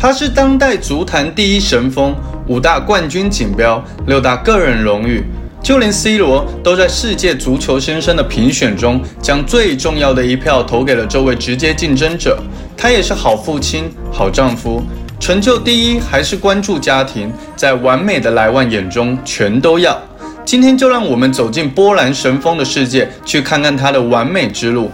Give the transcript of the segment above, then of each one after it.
他是当代足坛第一神锋，五大冠军锦标，六大个人荣誉，就连 C 罗都在世界足球先生的评选中，将最重要的一票投给了这位直接竞争者。他也是好父亲、好丈夫，成就第一还是关注家庭，在完美的莱万眼中全都要。今天就让我们走进波兰神锋的世界，去看看他的完美之路。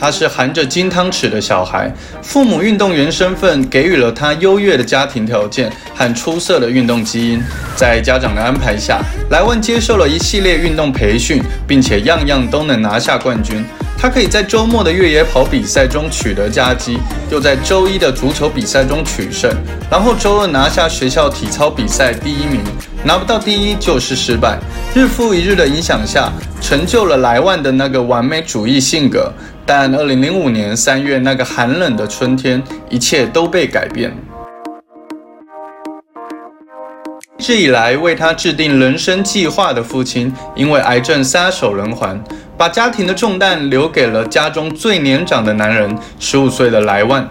他是含着金汤匙的小孩，父母运动员身份给予了他优越的家庭条件和出色的运动基因。在家长的安排下，莱万接受了一系列运动培训，并且样样都能拿下冠军。他可以在周末的越野跑比赛中取得佳绩，又在周一的足球比赛中取胜，然后周二拿下学校体操比赛第一名。拿不到第一就是失败。日复一日的影响下，成就了莱万的那个完美主义性格。但2005年3月那个寒冷的春天，一切都被改变。一直以来为他制定人生计划的父亲，因为癌症撒手人寰，把家庭的重担留给了家中最年长的男人，15岁的莱万。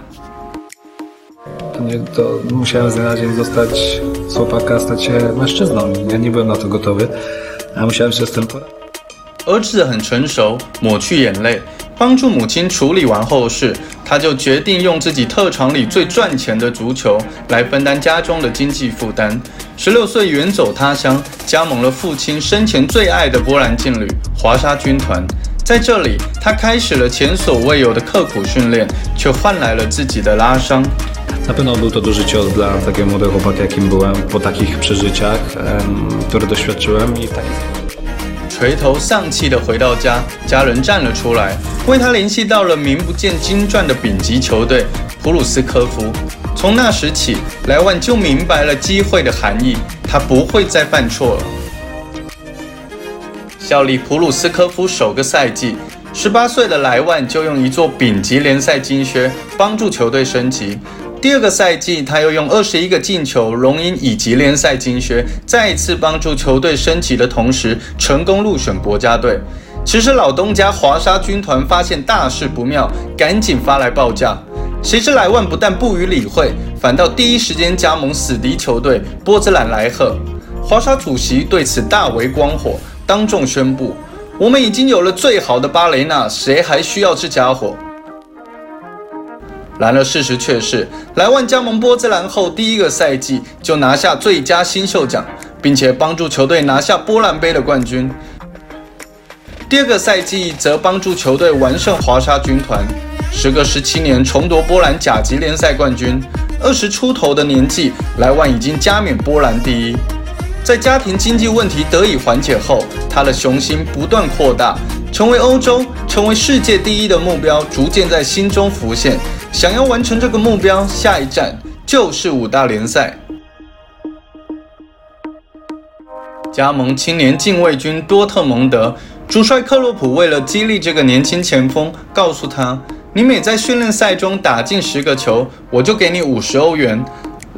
Nie, to musiałem z dnia na dzień zostać z chłopaka, stać się mężczyzną. Ja nie byłem na to gotowy, a musiałem się z tym poradzić. 儿子很成熟，抹去眼泪，帮助母亲处理完后事，他就决定用自己特长里最赚钱的足球来分担家中的经济负担。十六岁远走他乡，加盟了父亲生前最爱的波兰劲旅华沙军团。在这里，他开始了前所未有的刻苦训练，却换来了自己的拉伤。垂头丧气地回到家，家人站了出来，为他联系到了名不见经传的丙级球队普鲁斯科夫。从那时起，莱万就明白了机会的含义，他不会再犯错了。效力普鲁斯科夫首个赛季，十八岁的莱万就用一座丙级联赛金靴帮助球队升级。第二个赛季，他又用二十一个进球荣膺乙级联赛金靴，再一次帮助球队升级的同时，成功入选国家队。其实老东家华沙军团发现大事不妙，赶紧发来报价。谁知莱万不但不予理会，反倒第一时间加盟死敌球队波兹兰莱赫。华沙主席对此大为光火，当众宣布：“我们已经有了最好的巴雷纳，谁还需要这家伙？”然而事实却是，莱万加盟波兹兰后第一个赛季就拿下最佳新秀奖，并且帮助球队拿下波兰杯的冠军。第二个赛季则帮助球队完胜华沙军团，时隔十七年重夺波兰甲级联赛冠军。二十出头的年纪，莱万已经加冕波兰第一。在家庭经济问题得以缓解后，他的雄心不断扩大，成为欧洲、成为世界第一的目标逐渐在心中浮现。想要完成这个目标，下一站就是五大联赛。加盟青年禁卫军多特蒙德，主帅克洛普为了激励这个年轻前锋，告诉他：“你每在训练赛中打进十个球，我就给你五十欧元。”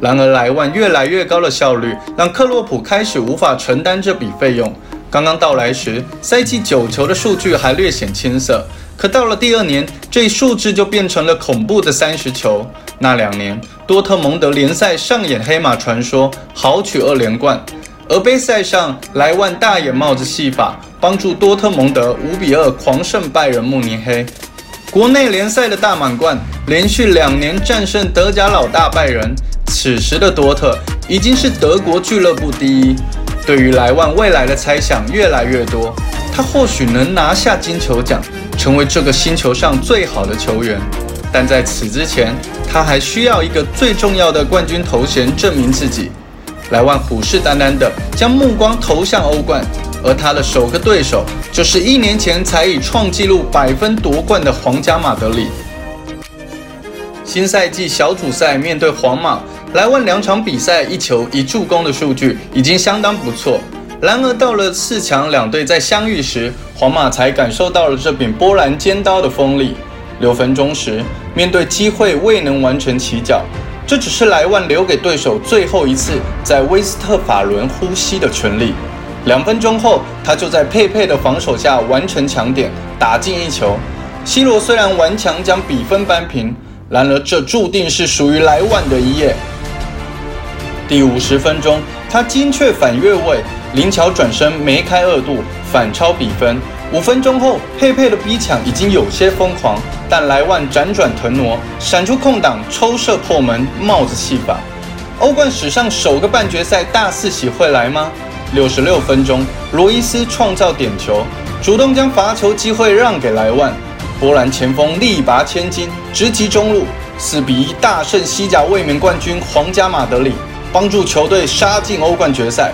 然而，莱万越来越高的效率让克洛普开始无法承担这笔费用。刚刚到来时，赛季九球的数据还略显青涩。可到了第二年，这一数字就变成了恐怖的三十球。那两年，多特蒙德联赛上演黑马传说，豪取二连冠。而杯赛上，莱万大眼帽子戏法，帮助多特蒙德五比二狂胜拜仁慕尼黑。国内联赛的大满贯，连续两年战胜德甲老大拜仁。此时的多特已经是德国俱乐部第一。对于莱万未来的猜想越来越多，他或许能拿下金球奖。成为这个星球上最好的球员，但在此之前，他还需要一个最重要的冠军头衔证明自己。莱万虎视眈眈地将目光投向欧冠，而他的首个对手就是一年前才以创纪录百分夺冠的皇家马德里。新赛季小组赛面对皇马，莱万两场比赛一球一助攻的数据已经相当不错。然而到了四强，两队在相遇时，皇马才感受到了这柄波兰尖刀的锋利。六分钟时，面对机会未能完成起脚，这只是莱万留给对手最后一次在威斯特法伦呼吸的权利。两分钟后，他就在佩佩的防守下完成抢点，打进一球。C 罗虽然顽强将比分扳平，然而这注定是属于莱万的一夜。第五十分钟，他精确反越位，灵巧转身梅开二度，反超比分。五分钟后，佩佩的逼抢已经有些疯狂，但莱万辗转腾挪，闪出空档，抽射破门，帽子戏法。欧冠史上首个半决赛大四喜会来吗？六十六分钟，罗伊斯创造点球，主动将罚球机会让给莱万。波兰前锋力拔千斤，直击中路，四比一大胜西甲卫冕冠军皇家马德里，帮助球队杀进欧冠决赛。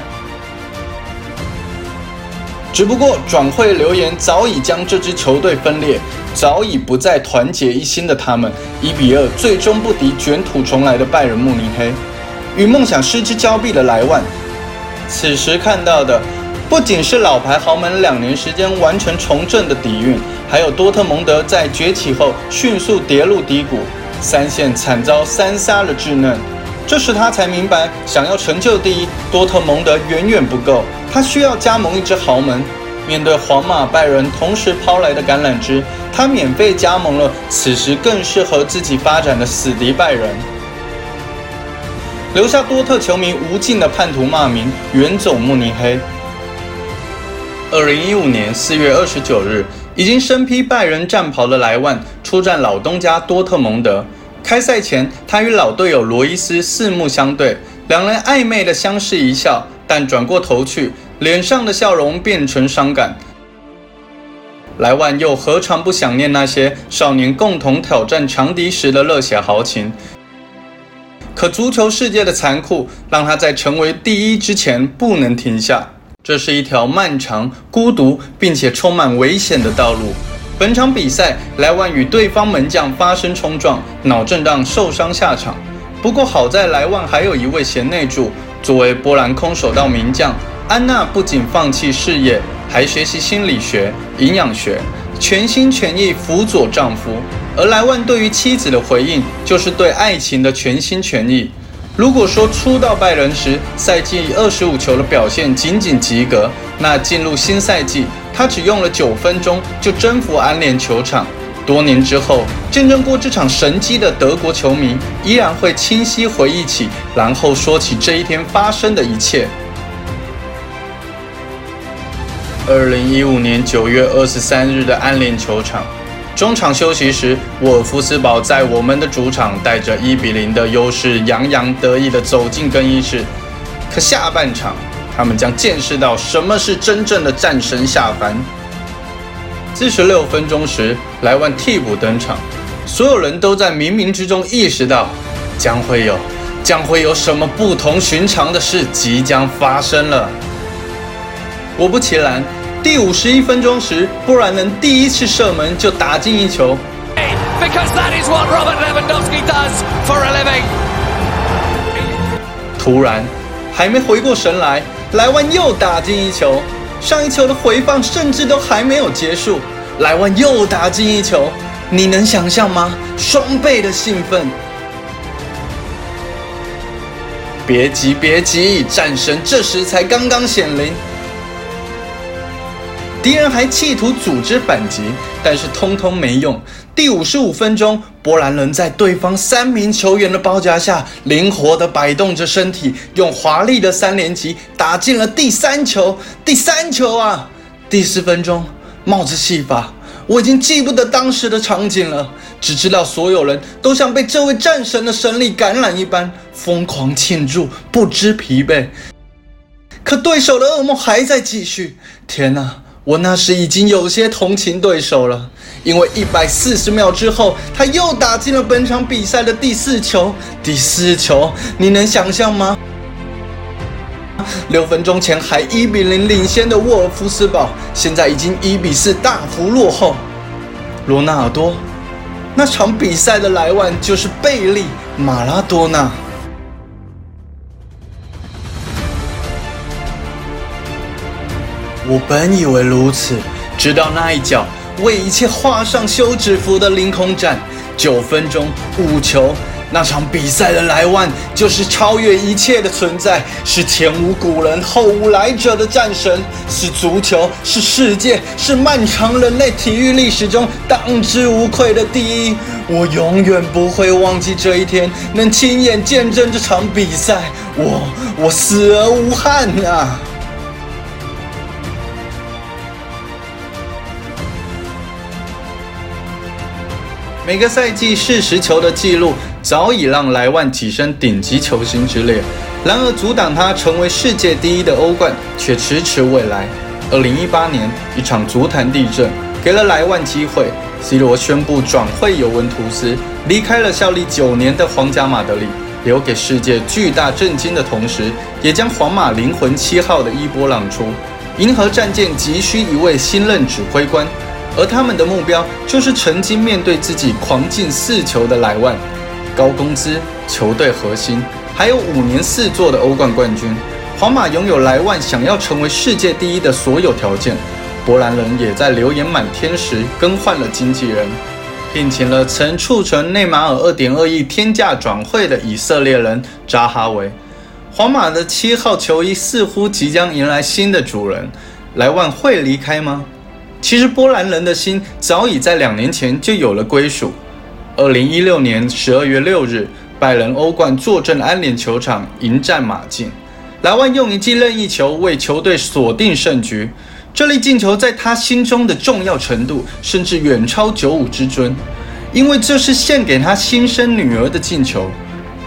只不过转会流言早已将这支球队分裂，早已不再团结一心的他们，一比二最终不敌卷土重来的拜仁慕尼黑，与梦想失之交臂的莱万。此时看到的不仅是老牌豪门两年时间完成重振的底蕴，还有多特蒙德在崛起后迅速跌入低谷，三线惨遭三杀的稚嫩。这时他才明白，想要成就第一，多特蒙德远远不够，他需要加盟一支豪门。面对皇马、拜仁同时抛来的橄榄枝，他免费加盟了此时更适合自己发展的死敌拜仁，留下多特球迷无尽的叛徒骂名，远走慕尼黑。二零一五年四月二十九日，已经身披拜仁战袍的莱万出战老东家多特蒙德。开赛前，他与老队友罗伊斯四目相对，两人暧昧的相视一笑，但转过头去，脸上的笑容变成伤感。莱万又何尝不想念那些少年共同挑战强敌时的热血豪情？可足球世界的残酷，让他在成为第一之前不能停下。这是一条漫长、孤独并且充满危险的道路。本场比赛，莱万与对方门将发生冲撞，脑震荡受伤下场。不过好在莱万还有一位贤内助，作为波兰空手道名将，安娜不仅放弃事业，还学习心理学、营养学，全心全意辅佐丈夫。而莱万对于妻子的回应，就是对爱情的全心全意。如果说初到拜仁时赛季二十五球的表现仅仅及格，那进入新赛季，他只用了九分钟就征服安联球场。多年之后，见证过这场神迹的德国球迷依然会清晰回忆起，然后说起这一天发生的一切。二零一五年九月二十三日的安联球场。中场休息时，沃尔夫斯堡在我们的主场带着一比零的优势，洋洋得意地走进更衣室。可下半场，他们将见识到什么是真正的战神下凡。四十六分钟时，莱万替补登场，所有人都在冥冥之中意识到，将会有将会有什么不同寻常的事即将发生了。果不其然。第五十一分钟时，布兰人第一次射门就打进一球。突然，还没回过神来，莱万又打进一球。上一球的回放甚至都还没有结束，莱万又打进一球。你能想象吗？双倍的兴奋！别急，别急，战神这时才刚刚显灵。敌人还企图组织反击，但是通通没用。第五十五分钟，波兰人在对方三名球员的包夹下，灵活地摆动着身体，用华丽的三连击打进了第三球。第三球啊！第四分钟，帽子戏法，我已经记不得当时的场景了，只知道所有人都像被这位战神的神力感染一般，疯狂庆祝，不知疲惫。可对手的噩梦还在继续。天哪！我那时已经有些同情对手了，因为一百四十秒之后，他又打进了本场比赛的第四球。第四球，你能想象吗？六分钟前还一比零领先的沃尔夫斯堡，现在已经一比四大幅落后。罗纳尔多，那场比赛的莱万就是贝利、马拉多纳。我本以为如此，直到那一脚为一切画上休止符的凌空斩，九分钟五球，那场比赛的莱万就是超越一切的存在，是前无古人后无来者的战神，是足球，是世界，是漫长人类体育历史中当之无愧的第一。我永远不会忘记这一天，能亲眼见证这场比赛，我我死而无憾啊！每个赛季世实球的记录早已让莱万跻身顶级球星之列，然而阻挡他成为世界第一的欧冠却迟迟未来。二零一八年，一场足坛地震给了莱万机会，C 罗宣布转会尤文图斯，离开了效力九年的皇家马德里，留给世界巨大震惊的同时，也将皇马灵魂七号的衣波朗出。银河战舰急需一位新任指挥官。而他们的目标就是曾经面对自己狂进四球的莱万，高工资、球队核心，还有五年四座的欧冠冠军。皇马拥有莱万想要成为世界第一的所有条件。波兰人也在流言满天时更换了经纪人，聘请了曾促成内马尔二点二亿天价转会的以色列人扎哈维。皇马的七号球衣似乎即将迎来新的主人，莱万会离开吗？其实波兰人的心早已在两年前就有了归属。二零一六年十二月六日，拜仁欧冠坐镇安联球场迎战马竞，莱万用一记任意球为球队锁定胜局。这粒进球在他心中的重要程度，甚至远超九五之尊，因为这是献给他新生女儿的进球。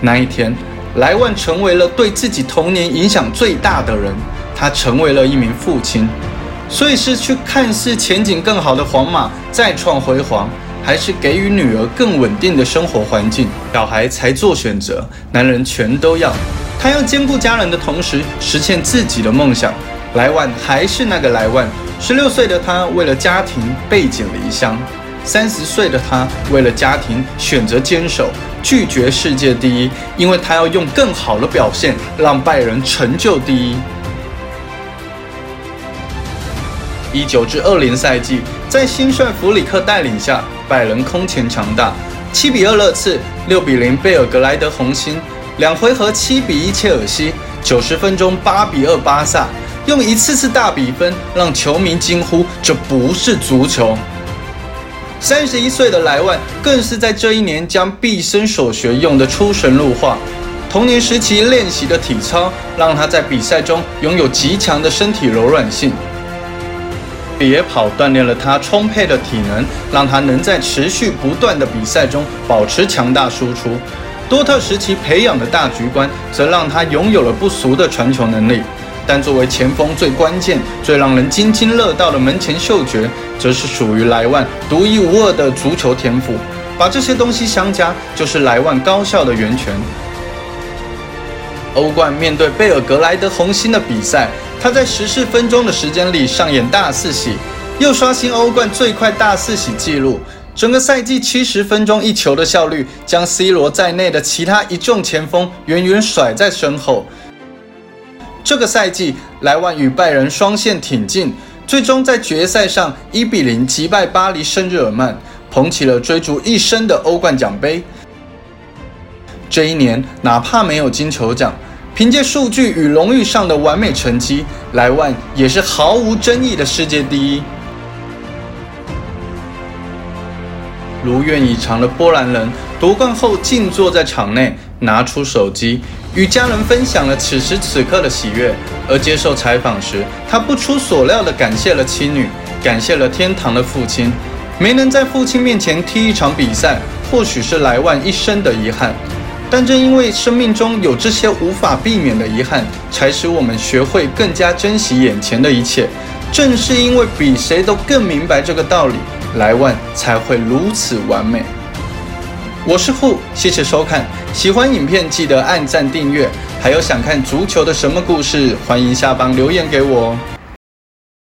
那一天，莱万成为了对自己童年影响最大的人，他成为了一名父亲。所以是去看似前景更好的皇马再创辉煌，还是给予女儿更稳定的生活环境？小孩才做选择，男人全都要。他要兼顾家人的同时，实现自己的梦想。莱万还是那个莱万，十六岁的他为了家庭背井离乡，三十岁的他为了家庭选择坚守，拒绝世界第一，因为他要用更好的表现让拜仁成就第一。一九至二零赛季，在新帅弗里克带领下，拜仁空前强大。七比二热刺，六比零贝尔格莱德红星，两回合七比一切尔西，九十分钟八比二巴萨，用一次次大比分让球迷惊呼：这不是足球！三十一岁的莱万更是在这一年将毕生所学用的出神入化。童年时期练习的体操，让他在比赛中拥有极强的身体柔软性。别跑锻炼了他充沛的体能，让他能在持续不断的比赛中保持强大输出。多特时期培养的大局观，则让他拥有了不俗的传球能力。但作为前锋最关键、最让人津津乐道的门前嗅觉，则是属于莱万独一无二的足球天赋。把这些东西相加，就是莱万高效的源泉。欧冠面对贝尔格莱德红星的比赛。他在十四分钟的时间里上演大四喜，又刷新欧冠最快大四喜纪录。整个赛季七十分钟一球的效率，将 C 罗在内的其他一众前锋远远甩在身后。这个赛季，莱万与拜仁双线挺进，最终在决赛上一比零击败巴黎圣日耳曼，捧起了追逐一生的欧冠奖杯。这一年，哪怕没有金球奖。凭借数据与荣誉上的完美成绩，莱万也是毫无争议的世界第一。如愿以偿的波兰人夺冠后静坐在场内，拿出手机与家人分享了此时此刻的喜悦。而接受采访时，他不出所料地感谢了妻女，感谢了天堂的父亲。没能在父亲面前踢一场比赛，或许是莱万一生的遗憾。但正因为生命中有这些无法避免的遗憾，才使我们学会更加珍惜眼前的一切。正是因为比谁都更明白这个道理，莱万才会如此完美。我是户，谢谢收看。喜欢影片记得按赞订阅。还有想看足球的什么故事，欢迎下方留言给我哦。